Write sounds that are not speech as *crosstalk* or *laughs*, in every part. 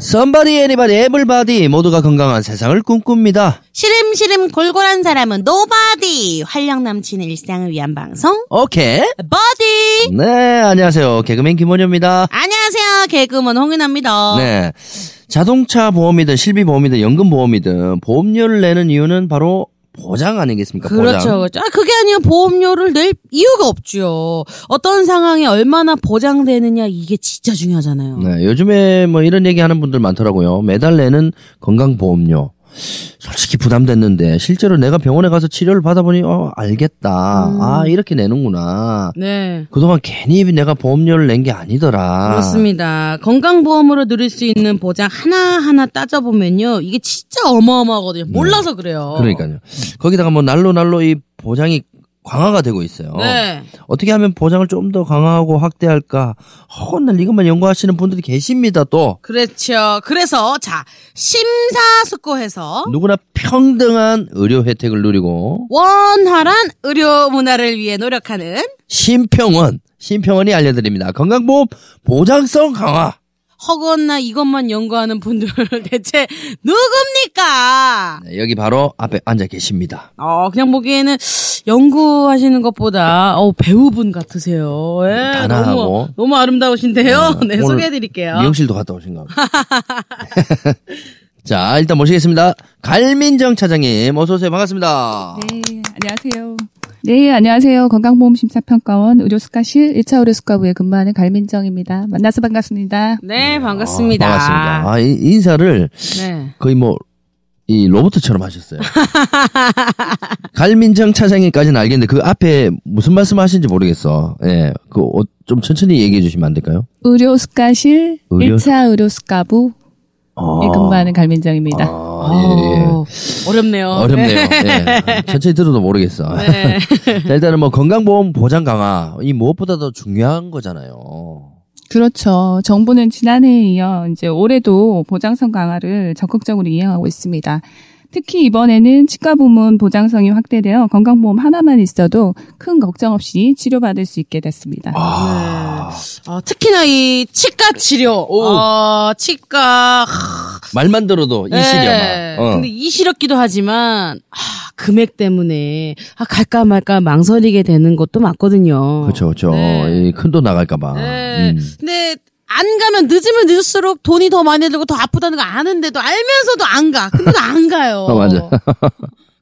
somebody anybody everybody 모두가 건강한 세상을 꿈꿉니다. 시름시름 골골한 사람은 nobody 활력 넘치는 일상을 위한 방송 오케바디 네, 안녕하세요. 개그맨 김원효입니다. 안녕하세요 개그우먼 홍윤화입니다 네. 자동차 보험이든 실비 보험이든 연금 보험이든 보험료를 내는 이유는 바로 보장 아니겠습니까? 그렇죠, 보장. 그렇죠. 아, 그게 아니면 보험료를 낼 이유가 없죠. 어떤 상황에 얼마나 보장되느냐 이게 진짜 중요하잖아요. 네, 요즘에 뭐 이런 얘기 하는 분들 많더라고요. 매달 내는 건강보험료. 솔직히 부담됐는데 실제로 내가 병원에 가서 치료를 받아보니 어 알겠다. 음. 아 이렇게 내는구나. 네. 그동안 괜히 내가 보험료를 낸 게 아니더라. 그렇습니다. 건강보험으로 누릴 수 있는 보장 하나하나 따져보면요. 이게 진짜 어마어마하거든요. 몰라서 그래요. 그러니까요. 거기다가 뭐 날로 날로 이 보장이 강화가 되고 있어요. 네. 어떻게 하면 보장을 좀 더 강화하고 확대할까? 허날 이것만 연구하시는 분들이 계십니다. 또 그렇죠. 그래서 자 심사숙고해서 누구나 평등한 의료 혜택을 누리고 원활한 의료 문화를 위해 노력하는 심평원 심평원이 알려드립니다. 건강보험 보장성 강화. 허건나 이것만 연구하는 분들 *laughs* 대체 누굽니까? 네, 여기 바로 앞에 앉아 계십니다. 어 그냥 보기에는 연구하시는 것보다 어 배우분 같으세요. 예, 단아하고. 너무 너무 아름다우신데요. 네, 오늘 소개해드릴게요. 미용실도 갔다 오신가 봐. *laughs* *laughs* 자, 일단 모시겠습니다. 갈민정 차장님, 어서오세요. 반갑습니다. 네, 안녕하세요. 네, 안녕하세요. 건강보험심사평가원 의료수가실 1차 의료수가부에 근무하는 갈민정입니다. 만나서 반갑습니다. 네 반갑습니다. 아, 반갑습니다. 아, 이 인사를 네. 거의 뭐, 이 로봇처럼 하셨어요. *laughs* 갈민정 차장님까지는 알겠는데 그 앞에 무슨 말씀 하시는지 모르겠어. 예. 그, 어, 좀 천천히 얘기해 주시면 안 될까요? 의료수가실 의료- 1차 의료수가부 에 아, 근무하는 갈민정입니다. 아, 예, 예. 어, 어렵네요. 어렵네요. 예. 천천히 들어도 모르겠어. 네. *laughs* 자, 일단은 뭐 건강보험 보장 강화, 이 무엇보다도 중요한 거잖아요. 그렇죠. 정부는 지난해에 이어 이제 올해도 보장성 강화를 적극적으로 이행하고 있습니다. 특히 이번에는 치과 부문 보장성이 확대되어 건강보험 하나만 있어도 큰 걱정 없이 치료받을 수 있게 됐습니다. 아, 어, 특히나 이 치과 치료, 어, 치과 하, 말만 들어도 네. 이시려마. 어. 근데 이시렵기도 하지만 아, 금액 때문에 아, 갈까 말까 망설이게 되는 것도 많거든요. 그렇죠, 그렇죠. 네. 큰돈 나갈까봐. 네. 음. 근데 안 가면 늦으면 늦을수록 돈이 더 많이 들고 더 아프다는 거 아는데도 알면서도 안 가. 근데도 안 가요. 어, 맞아. *laughs*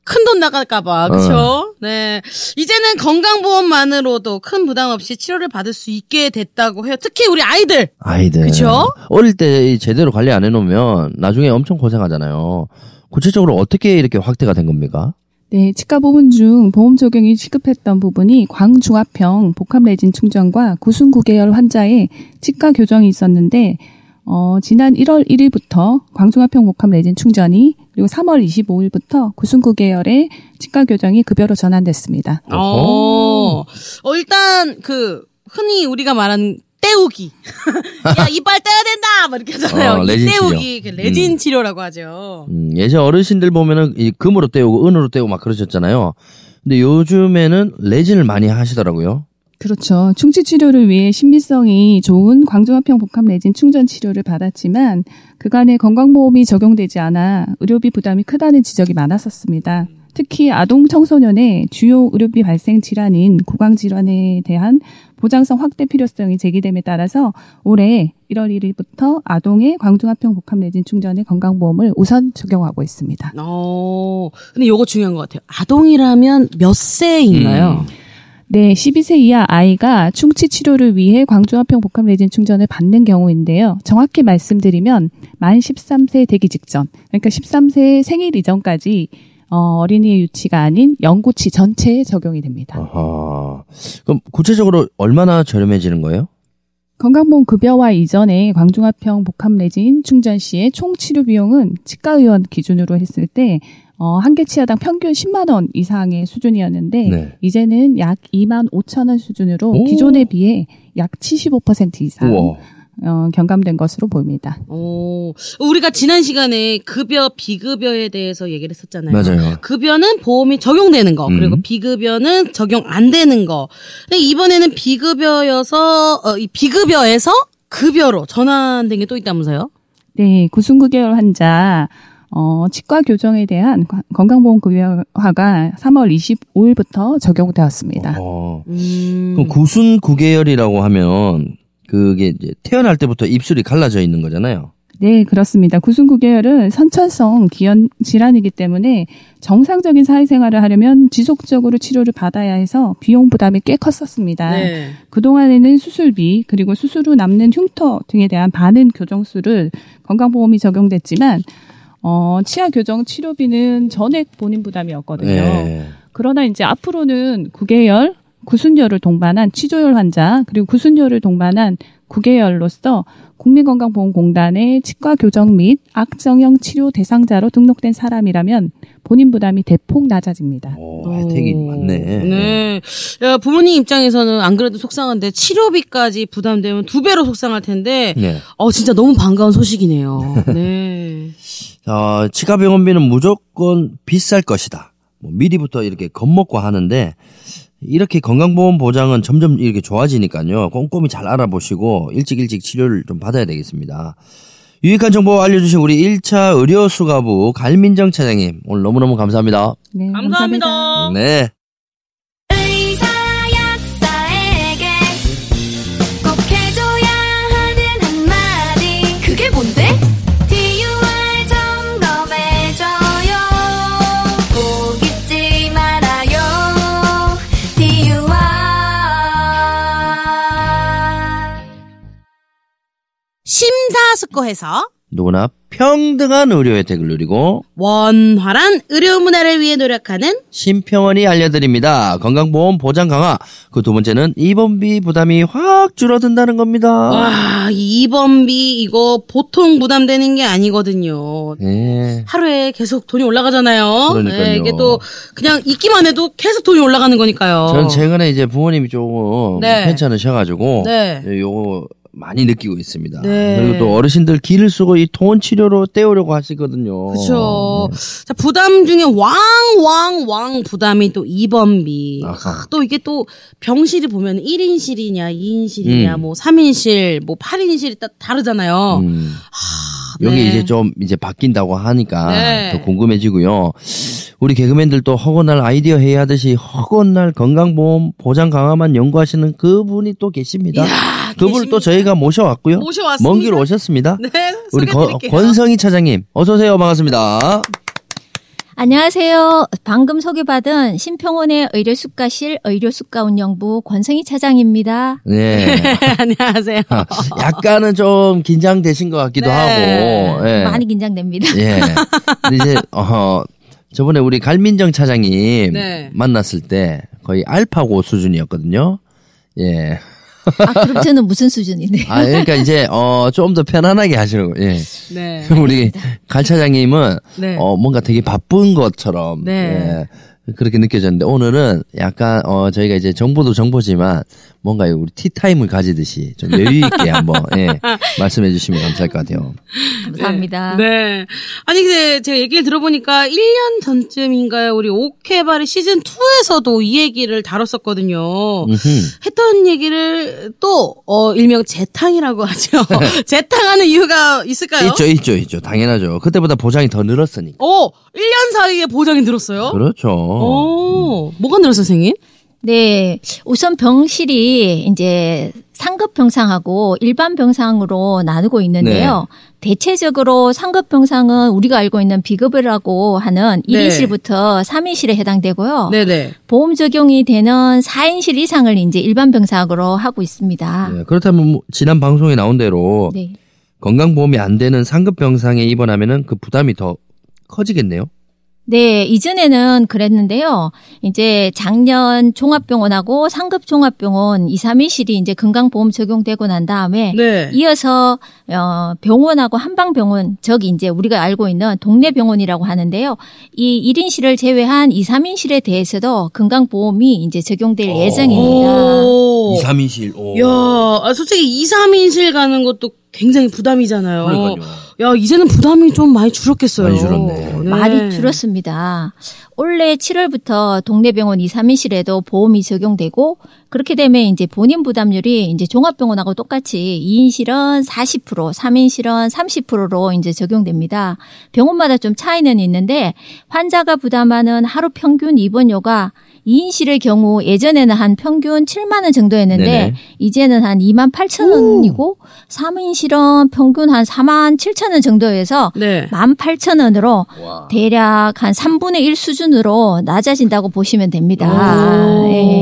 큰돈 나갈까봐, 그쵸? 네. 이제는 건강보험만으로도 큰 부담 없이 치료를 받을 수 있게 됐다고 해요. 특히 우리 아이들. 아이들. 그쵸? 어릴 때 제대로 관리 안 해놓으면 나중에 엄청 고생하잖아요. 구체적으로 어떻게 이렇게 확대가 된 겁니까? 네, 치과 부분 중 보험 적용이 시급했던 부분이 광중압형 복합 레진 충전과 구순구 계열 환자의 치과 교정이 있었는데 어, 지난 1월 1일부터 광중압형 복합 레진 충전이 그리고 3월 25일부터 구순구 계열의 치과 교정이 급여로 전환됐습니다. 어, 어, 일단, 그, 흔히 우리가 말하는 때우기. *laughs* 야, 이빨 떼야 된다! 막 이렇게 하잖아요. 어, 이 레진 때우기. 치료. 그 레진 음. 치료라고 하죠. 음, 예전 어르신들 보면은 이 금으로 떼우고 은으로 떼우고 막 그러셨잖아요. 근데 요즘에는 레진을 많이 하시더라고요. 그렇죠. 충치 치료를 위해 신비성이 좋은 광중압형 복합 레진 충전 치료를 받았지만 그간의 건강보험이 적용되지 않아 의료비 부담이 크다는 지적이 많았었습니다. 특히 아동 청소년의 주요 의료비 발생 질환인 구강 질환에 대한 보장성 확대 필요성이 제기됨에 따라서 올해 1월 1일부터 아동의 광중압형 복합 레진 충전의 건강보험을 우선 적용하고 있습니다. 어, 근데 요거 중요한 것 같아요. 아동이라면 몇 세인가요? 네, 12세 이하 아이가 충치 치료를 위해 광주합형 복합 레진 충전을 받는 경우인데요. 정확히 말씀드리면 만 13세 되기 직전, 그러니까 13세 생일 이전까지 어, 어린이의 유치가 아닌 영구치 전체에 적용이 됩니다. 아하. 그럼 구체적으로 얼마나 저렴해지는 거예요? 건강보험 급여와 이전에 광중합형 복합내진 충전 시의 총 치료 비용은 치과 의원 기준으로 했을 때 어, 한 개 치아당 평균 10만 원 이상의 수준이었는데 네. 이제는 약 2만 5천 원 수준으로 오. 기존에 비해 약 75% 이상 우와. 어, 경감된 것으로 보입니다. 오, 우리가 지난 시간에 급여, 비급여에 대해서 얘기를 했었잖아요. 맞아요. 급여는 보험이 적용되는 거, 그리고 음. 비급여는 적용 안 되는 거. 근데 이번에는 비급여여서, 어, 이 비급여에서 급여로 전환된 게 또 있다면서요? 네, 구순구개월 환자 어, 치과 교정에 대한 관- 건강보험 급여화가 3월 25일부터 적용되었습니다. 어. 음. 그럼 구순 구개열이라고 하면 그게 이제 태어날 때부터 입술이 갈라져 있는 거잖아요. 네, 그렇습니다. 구순구개열은 선천성 기현 질환이기 때문에 정상적인 사회생활을 하려면 지속적으로 치료를 받아야 해서 비용 부담이 꽤 컸었습니다. 네. 그동안에는 수술비 그리고 수술 후 남는 흉터 등에 대한 반은 교정수를 건강보험이 적용됐지만 어, 치아 교정 치료비는 전액 본인 부담이었거든요. 네. 그러나 이제 앞으로는 구개열, 구순열을 동반한 치조열 환자 그리고 구순열을 동반한 구개열로서 국민건강보험공단의 치과 교정 및 악정형 치료 대상자로 등록된 사람이라면 본인 부담이 대폭 낮아집니다. 오, 혜택이 오, 많네. 네. 야, 부모님 입장에서는 안 그래도 속상한데 치료비까지 부담되면 두 배로 속상할 텐데, 네. 어, 진짜 너무 반가운 소식이네요. *laughs* 네. 어, 치과 병원비는 무조건 비쌀 것이다. 뭐 미리부터 이렇게 겁먹고 하는데 이렇게 건강보험 보장은 점점 이렇게 좋아지니까요. 꼼꼼히 잘 알아보시고 일찍 일찍 치료를 좀 받아야 되겠습니다. 유익한 정보 알려주신 우리 1차 의료수가부 갈민정 차장님 오늘 너무너무 감사합니다. 네, 감사합니다. 네. 의사 심사숙고해서 누구나 평등한 의료 혜택을 누리고 원활한 의료 문화를 위해 노력하는 심평원이 알려드립니다. 건강보험 보장 강화. 그 두 번째는 입원비 부담이 확 줄어든다는 겁니다. 와, 이 입원비 이거 보통 부담되는 게 아니거든요. 네. 하루에 계속 돈이 올라가잖아요. 그러니까요. 네, 이게 또 그냥 있기만 해도 계속 돈이 올라가는 거니까요. 저는 최근에 이제 부모님이 조금 네. 괜찮으셔가지고 네. 요거 많이 느끼고 있습니다. 네. 그리고 또 어르신들 길을 쓰고 이돈 치료로 때우려고 하시거든요. 그렇죠. 네. 자, 부담 중에 왕, 왕, 왕 부담이 또 입원비. 아하. 또 이게 또 병실이 보면 1인실이냐, 2인실이냐, 음. 뭐 3인실, 뭐 8인실이 딱 다르잖아요. 음. 여기 네. 이제 좀 이제 바뀐다고 하니까 네. 더 궁금해지고요. 우리 개그맨들도 허건날 아이디어 회의 하듯이 허건날 건강보험 보장 강화만 연구하시는 그분이 또 계십니다. 이야, 그분을 또 계십니다. 저희가 모셔왔고요. 모셔왔습니다. 먼길 오셨습니다. 네, 우리 거-. 권성희 차장님 어서 오세요. 반갑습니다. 안녕하세요. 방금 소개받은 신평원의 의료수가실 의료수가 운영부 권성희 차장입니다. 네. *laughs* 안녕하세요. 약간은 좀 긴장되신 것 같기도 네. 하고. 예. 많이 긴장됩니다. 예. 근데 이제 어 저번에 우리 갈민정 차장님 네. 만났을 때 거의 알파고 수준이었거든요. 예. 아, 그럼 저는 무슨 수준인데요? 아 그러니까 이제 어 좀 더 편안하게 하시는 거. 예. 네. *laughs* 우리 갈 차장님은 네. 어 뭔가 되게 바쁜 것처럼 네. 예. 그렇게 느껴졌는데 오늘은 약간 어 저희가 이제 정보도 정보지만 뭔가 우리 티타임을 가지듯이 좀 여유 있게 한번 *laughs* 예, 말씀해 주시면 감사할 것 같아요. 감사합니다. 네. 아니, 근데 제가 얘기를 들어보니까 1년 전쯤인가요? 우리 오케바리 시즌 2에서도 이 얘기를 다뤘었거든요. 음흠. 했던 얘기를 또, 어, 일명 재탕이라고 하죠. *laughs* 재탕하는 이유가 있을까요? 있죠, 있죠, 있죠. 당연하죠. 그때보다 보장이 더 늘었으니까. 오! 1년 사이에 보장이 늘었어요? 그렇죠. 오, 뭐가 늘었어요, 선생님? 네. 우선 병실이 이제 상급 병상하고 일반 병상으로 나누고 있는데요. 대체적으로 상급 병상은 우리가 알고 있는 비급여라고 하는 네. 1인실부터 3인실에 해당되고요. 네네. 보험 적용이 되는 4인실 이상을 이제 일반 병상으로 하고 있습니다. 네, 그렇다면 뭐 지난 방송에 나온 대로 네. 건강보험이 안 되는 상급 병상에 입원하면은 그 부담이 더 커지겠네요. 네, 이전에는 그랬는데요. 이제 작년 종합병원하고 상급 종합병원 2, 3일실이 이제 건강보험 적용되고 난 다음에 네. 이어서 어 병원하고 한방병원 저기 이제 우리가 알고 있는 동네 병원이라고 하는데요. 이 1인실을 제외한 2, 3인실에 대해서도 건강보험이 이제 적용될 예정입니다. 오. 2, 3인실. 오. 야, 아, 솔직히 2, 3인실 가는 것도 굉장히 부담이잖아요. 그러니까요. 야, 이제는 부담이 좀 많이 줄었겠어요. 많이 줄었네. 많이 줄었습니다. 올해 7월부터 동네병원 2, 3인실에도 보험이 적용되고 그렇게 되면 이제 본인 부담률이 이제 종합병원하고 똑같이 2인실은 40%, 3인실은 30%로 이제 적용됩니다. 병원마다 좀 차이는 있는데 환자가 부담하는 하루 평균 입원료가 2인실의 경우 예전에는 한 평균 7만 원 정도였는데 네네. 이제는 한 2만 8천 원이고 3인실은 평균 한 4만 7천 원 정도에서 네. 18,000원으로 대략 한 3분의 1 수준으로 낮아진다고 보시면 됩니다. 예.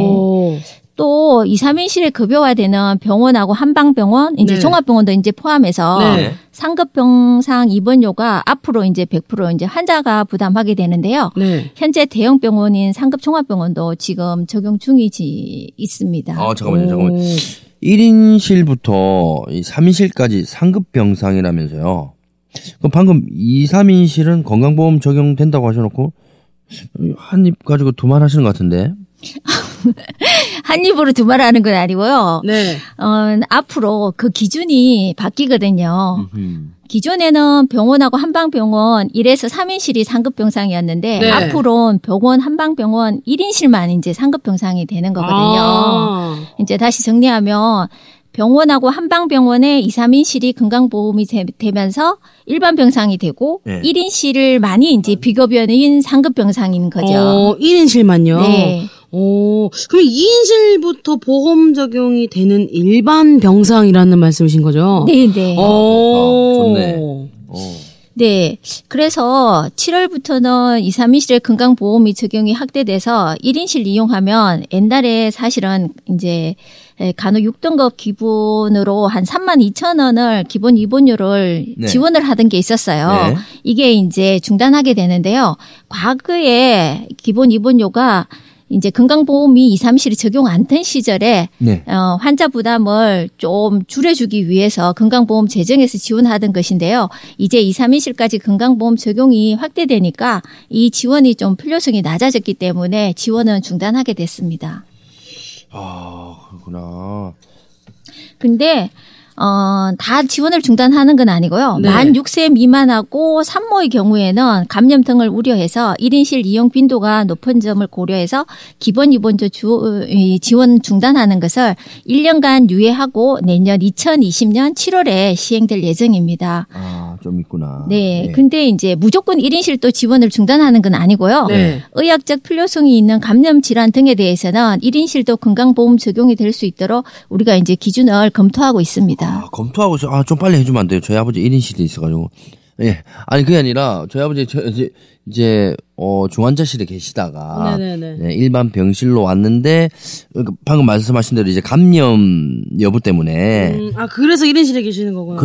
오. 또 2, 3인실에 급여화되는 병원하고 한방병원, 이제 네. 종합병원도 이제 포함해서 네. 상급 병상 입원료가 앞으로 이제 100% 이제 환자가 부담하게 되는데요. 네. 현재 대형 병원인 상급 종합병원도 지금 적용 중이지 있습니다. 아, 잠깐만요, 잠깐만요. 1인실부터 3인실까지 상급 병상이라면서요. 그럼 방금 2, 3인실은 건강보험 적용된다고 하셔놓고 한입 가지고 두말 하시는 것 같은데. *laughs* 한 입으로 두 말 하는 건 아니고요. 네. 어, 앞으로 그 기준이 바뀌거든요. 기존에는 병원하고 한방병원 1에서 3인실이 상급병상이었는데 네. 앞으로는 병원 한방병원 1인실만 이제 상급병상이 되는 거거든요. 아. 이제 다시 정리하면 병원하고 한방병원의 2, 3인실이 건강보험이 되- 되면서 일반 병상이 되고 네. 1인실을 많이 이제 비급여인 상급병상인 거죠. 어, 1인실만요. 네. 오, 그럼 2인실부터 보험 적용이 되는 일반 병상이라는 말씀이신 거죠? 네, 네. 오, 아, 좋네. 어. 네. 그래서 7월부터는 2, 3인실의 건강보험이 적용이 확대돼서 1인실 이용하면 옛날에 사실은 이제 간호 6등급 기본으로 한 3만 2천 원을 기본 입원료를 네. 지원을 하던 게 있었어요. 네. 이게 이제 중단하게 되는데요. 과거에 기본 입원료가 이제 건강보험이 2, 3실이 적용 안 된 시절에 네. 어, 환자 부담을 좀 줄여주기 위해서 건강보험 재정에서 지원하던 것인데요. 이제 2, 3인실까지 건강보험 적용이 확대되니까 이 지원이 좀 필요성이 낮아졌기 때문에 지원은 중단하게 됐습니다. 아, 그렇구나. 근데 어, 다 지원을 중단하는 건 아니고요. 네. 만 6세 미만하고 산모의 경우에는 감염 등을 우려해서 1인실 이용 빈도가 높은 점을 고려해서 기본 입원료 주, 이 지원 중단하는 것을 1년간 유예하고 내년 2020년 7월에 시행될 예정입니다. 아, 좀 있구나. 네. 근데 이제 무조건 1인실 또 지원을 중단하는 건 아니고요. 네. 의학적 필요성이 있는 감염 질환 등에 대해서는 1인실도 건강보험 적용이 될 수 있도록 우리가 이제 기준을 검토하고 있습니다. 아, 검토하고 있어. 아, 좀 빨리 해주면 안 돼요. 저희 아버지 1인실에 있어가지고. 예. 아니, 그게 아니라, 저희 아버지, 저, 이제, 이제, 어, 중환자실에 계시다가. 네네네. 네, 일반 병실로 왔는데, 그 방금 말씀하신 대로 이제 감염 여부 때문에. 음, 아, 그래서 1인실에 계시는 거구나.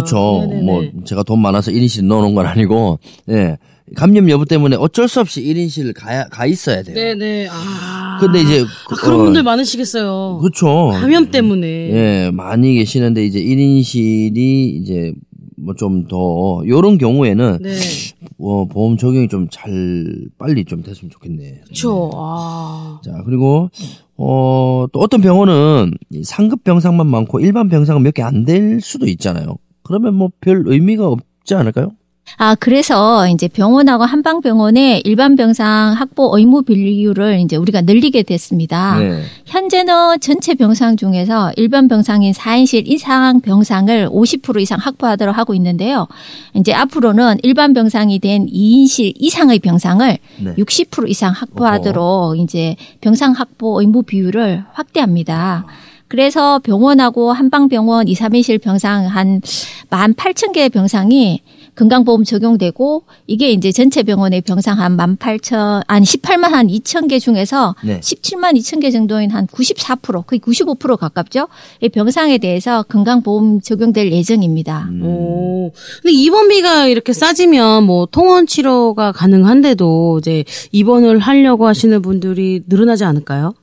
네네네. 뭐, 제가 돈 많아서 1인실 넣어 놓은 건 아니고, 예. 감염 여부 때문에 어쩔 수 없이 1인실 가야, 가 있어야 돼요. 네네. 아. 근데 이제, 아, 그런 어, 분들 많으시겠어요. 그쵸. 감염 때문에. 예, 많이 계시는데 이제 1인실이 이제 뭐 좀더 요런 경우에는 네. 어, 보험 적용이 좀 잘 빨리 좀 됐으면 좋겠네. 그쵸. 아. 자, 그리고 어, 또 어떤 병원은 이 상급 병상만 많고 일반 병상은 몇 개 안 될 수도 있잖아요. 그러면 뭐 별 의미가 없지 않을까요? 아, 그래서 이제 병원하고 한방병원의 일반 병상 확보 의무 비율을 이제 우리가 늘리게 됐습니다. 네. 현재는 전체 병상 중에서 일반 병상인 4인실 이상 병상을 50% 이상 확보하도록 하고 있는데요. 이제 앞으로는 일반 병상이 된 2인실 이상의 병상을 네. 60% 이상 확보하도록 이제 병상 확보 의무 비율을 확대합니다. 그래서 병원하고 한방병원 2, 3인실 병상 한 18,000개의 병상이 건강보험 적용되고 이게 이제 전체 병원의 병상 한 18,000 아니 18만 한 2천 개 중에서 네. 17만 2천 개 정도인 한 94% 거의 95% 가깝죠. 이 병상에 대해서 건강보험 적용될 예정입니다. 음. 오. 근데 입원비가 이렇게 싸지면 뭐 통원 치료가 가능한데도 이제 입원을 하려고 하시는 분들이 늘어나지 않을까요?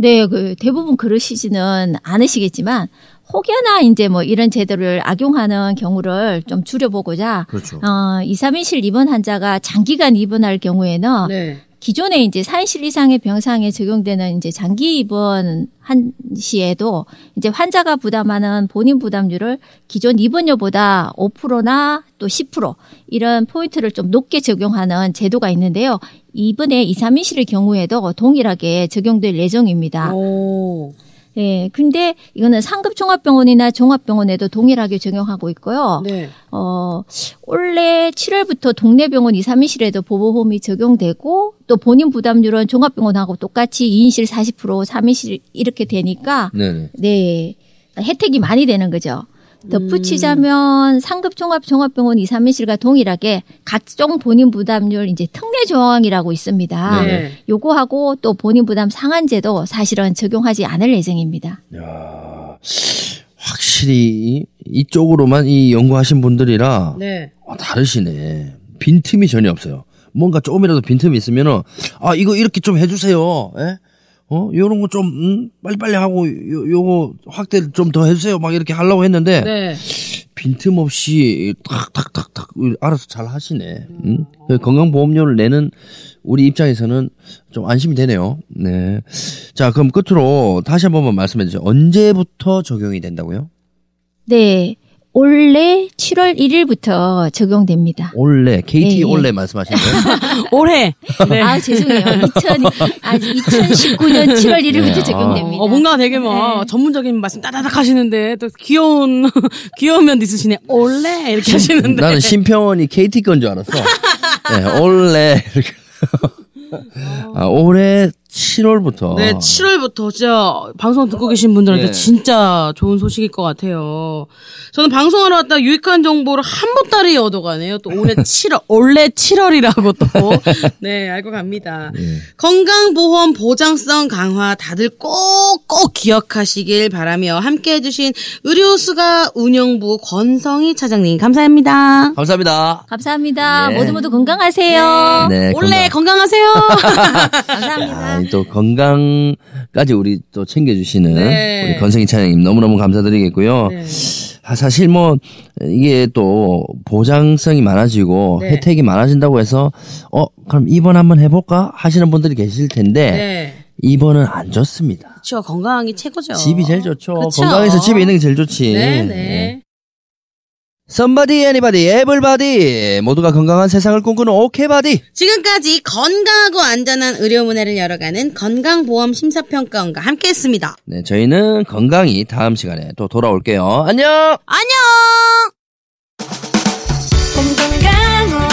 네, 그 대부분 그러시지는 않으시겠지만 혹여나 이제 뭐 이런 제도를 악용하는 경우를 좀 줄여보고자 그렇죠. 어, 2, 3인실 입원 환자가 장기간 입원할 경우에는 네. 기존에 이제 4인실 이상의 병상에 적용되는 이제 장기 입원 한 시에도 이제 환자가 부담하는 본인 부담률을 기존 입원료보다 5%나 또 10% 이런 포인트를 좀 높게 적용하는 제도가 있는데요. 이번에 2, 3인실의 경우에도 동일하게 적용될 예정입니다. 오. 예. 근데 이거는 상급 종합병원이나 종합병원에도 동일하게 적용하고 있고요. 네. 어, 올해 7월부터 동네 병원 2, 3인실에도 보호홈이 적용되고 또 본인 부담률은 종합병원하고 똑같이 2인실 40%, 3인실 이렇게 되니까 네네. 네. 혜택이 많이 되는 거죠. 덧붙이자면 상급 종합 종합병원 2, 3인실과 동일하게 각종 본인 부담률 이제 특례 조항이라고 있습니다. 네. 요거하고 또 본인 부담 상한제도 사실은 적용하지 않을 예정입니다. 야, 확실히 이쪽으로만 이 연구하신 분들이라 네. 아, 다르시네. 빈틈이 전혀 없어요. 뭔가 조금이라도 빈틈이 있으면은 아 이거 이렇게 좀 해주세요. 예? 어 요런 거 좀 음, 빨리빨리 하고 요, 요거 확대를 좀 더 해주세요. 막 이렇게 하려고 했는데 네. 빈틈 없이 탁탁탁탁 알아서 잘 하시네. 음? 그 건강보험료를 내는 우리 입장에서는 좀 안심이 되네요. 네. 자 그럼 끝으로 다시 한 번만 말씀해 주세요. 언제부터 적용이 된다고요? 네. 올해 7월 1일부터 적용됩니다. 올해 KT 예, 예. 올해 말씀하시는 거예요? *laughs* 올해. 네. 아, 죄송해요. 2000, 아, 2019년 7월 1일부터 네. 적용됩니다. 어, 뭔가 되게 뭐 전문적인 말씀 따다닥 하시는데 또 귀여운 *laughs* 귀여운 면도 있으시네. 올래 이렇게 하시는데. 나는 심평원이 KT 건 줄 알았어. 네, *laughs* 올해 이렇게. 아, 올해 7월부터. 네, 7월부터 진짜 방송 듣고 계신 분들한테 네. 진짜 좋은 소식일 것 같아요. 저는 방송하러 왔다 유익한 정보를 한 보따리 얻어가네요. 또 올해 7월, 올해 7월이라고 또. *laughs* 네, 알고 갑니다. 건강보험 보장성 강화 다들 꼭 꼭 기억하시길 바라며 함께 해주신 의료수가 운영부 권성희 차장님 감사합니다. 감사합니다. 감사합니다. 네. 모두 모두 건강하세요. 네, 올해 건강. 건강하세요. *laughs* 감사합니다. 아, 또 건강까지 우리 또 챙겨주시는 네. 우리 건승희 차장님 너무너무 감사드리겠고요. 네. 아, 사실 뭐 이게 또 보장성이 많아지고 네. 혜택이 많아진다고 해서 어 그럼 입원 한번 해볼까 하시는 분들이 계실 텐데 네. 입원은 안 좋습니다. 그렇죠. 건강이 최고죠. 집이 제일 좋죠. 그쵸. 건강해서 집에 있는 게 제일 좋지. 네, 네. somebody anybody everybody 모두가 건강한 세상을 꿈꾸는 오케바디 지금까지 건강하고 안전한 의료 문화를 열어가는 건강보험 심사평가원과 함께했습니다. 네 저희는 건강히 다음 시간에 또 돌아올게요 안녕 안녕. 봄 건강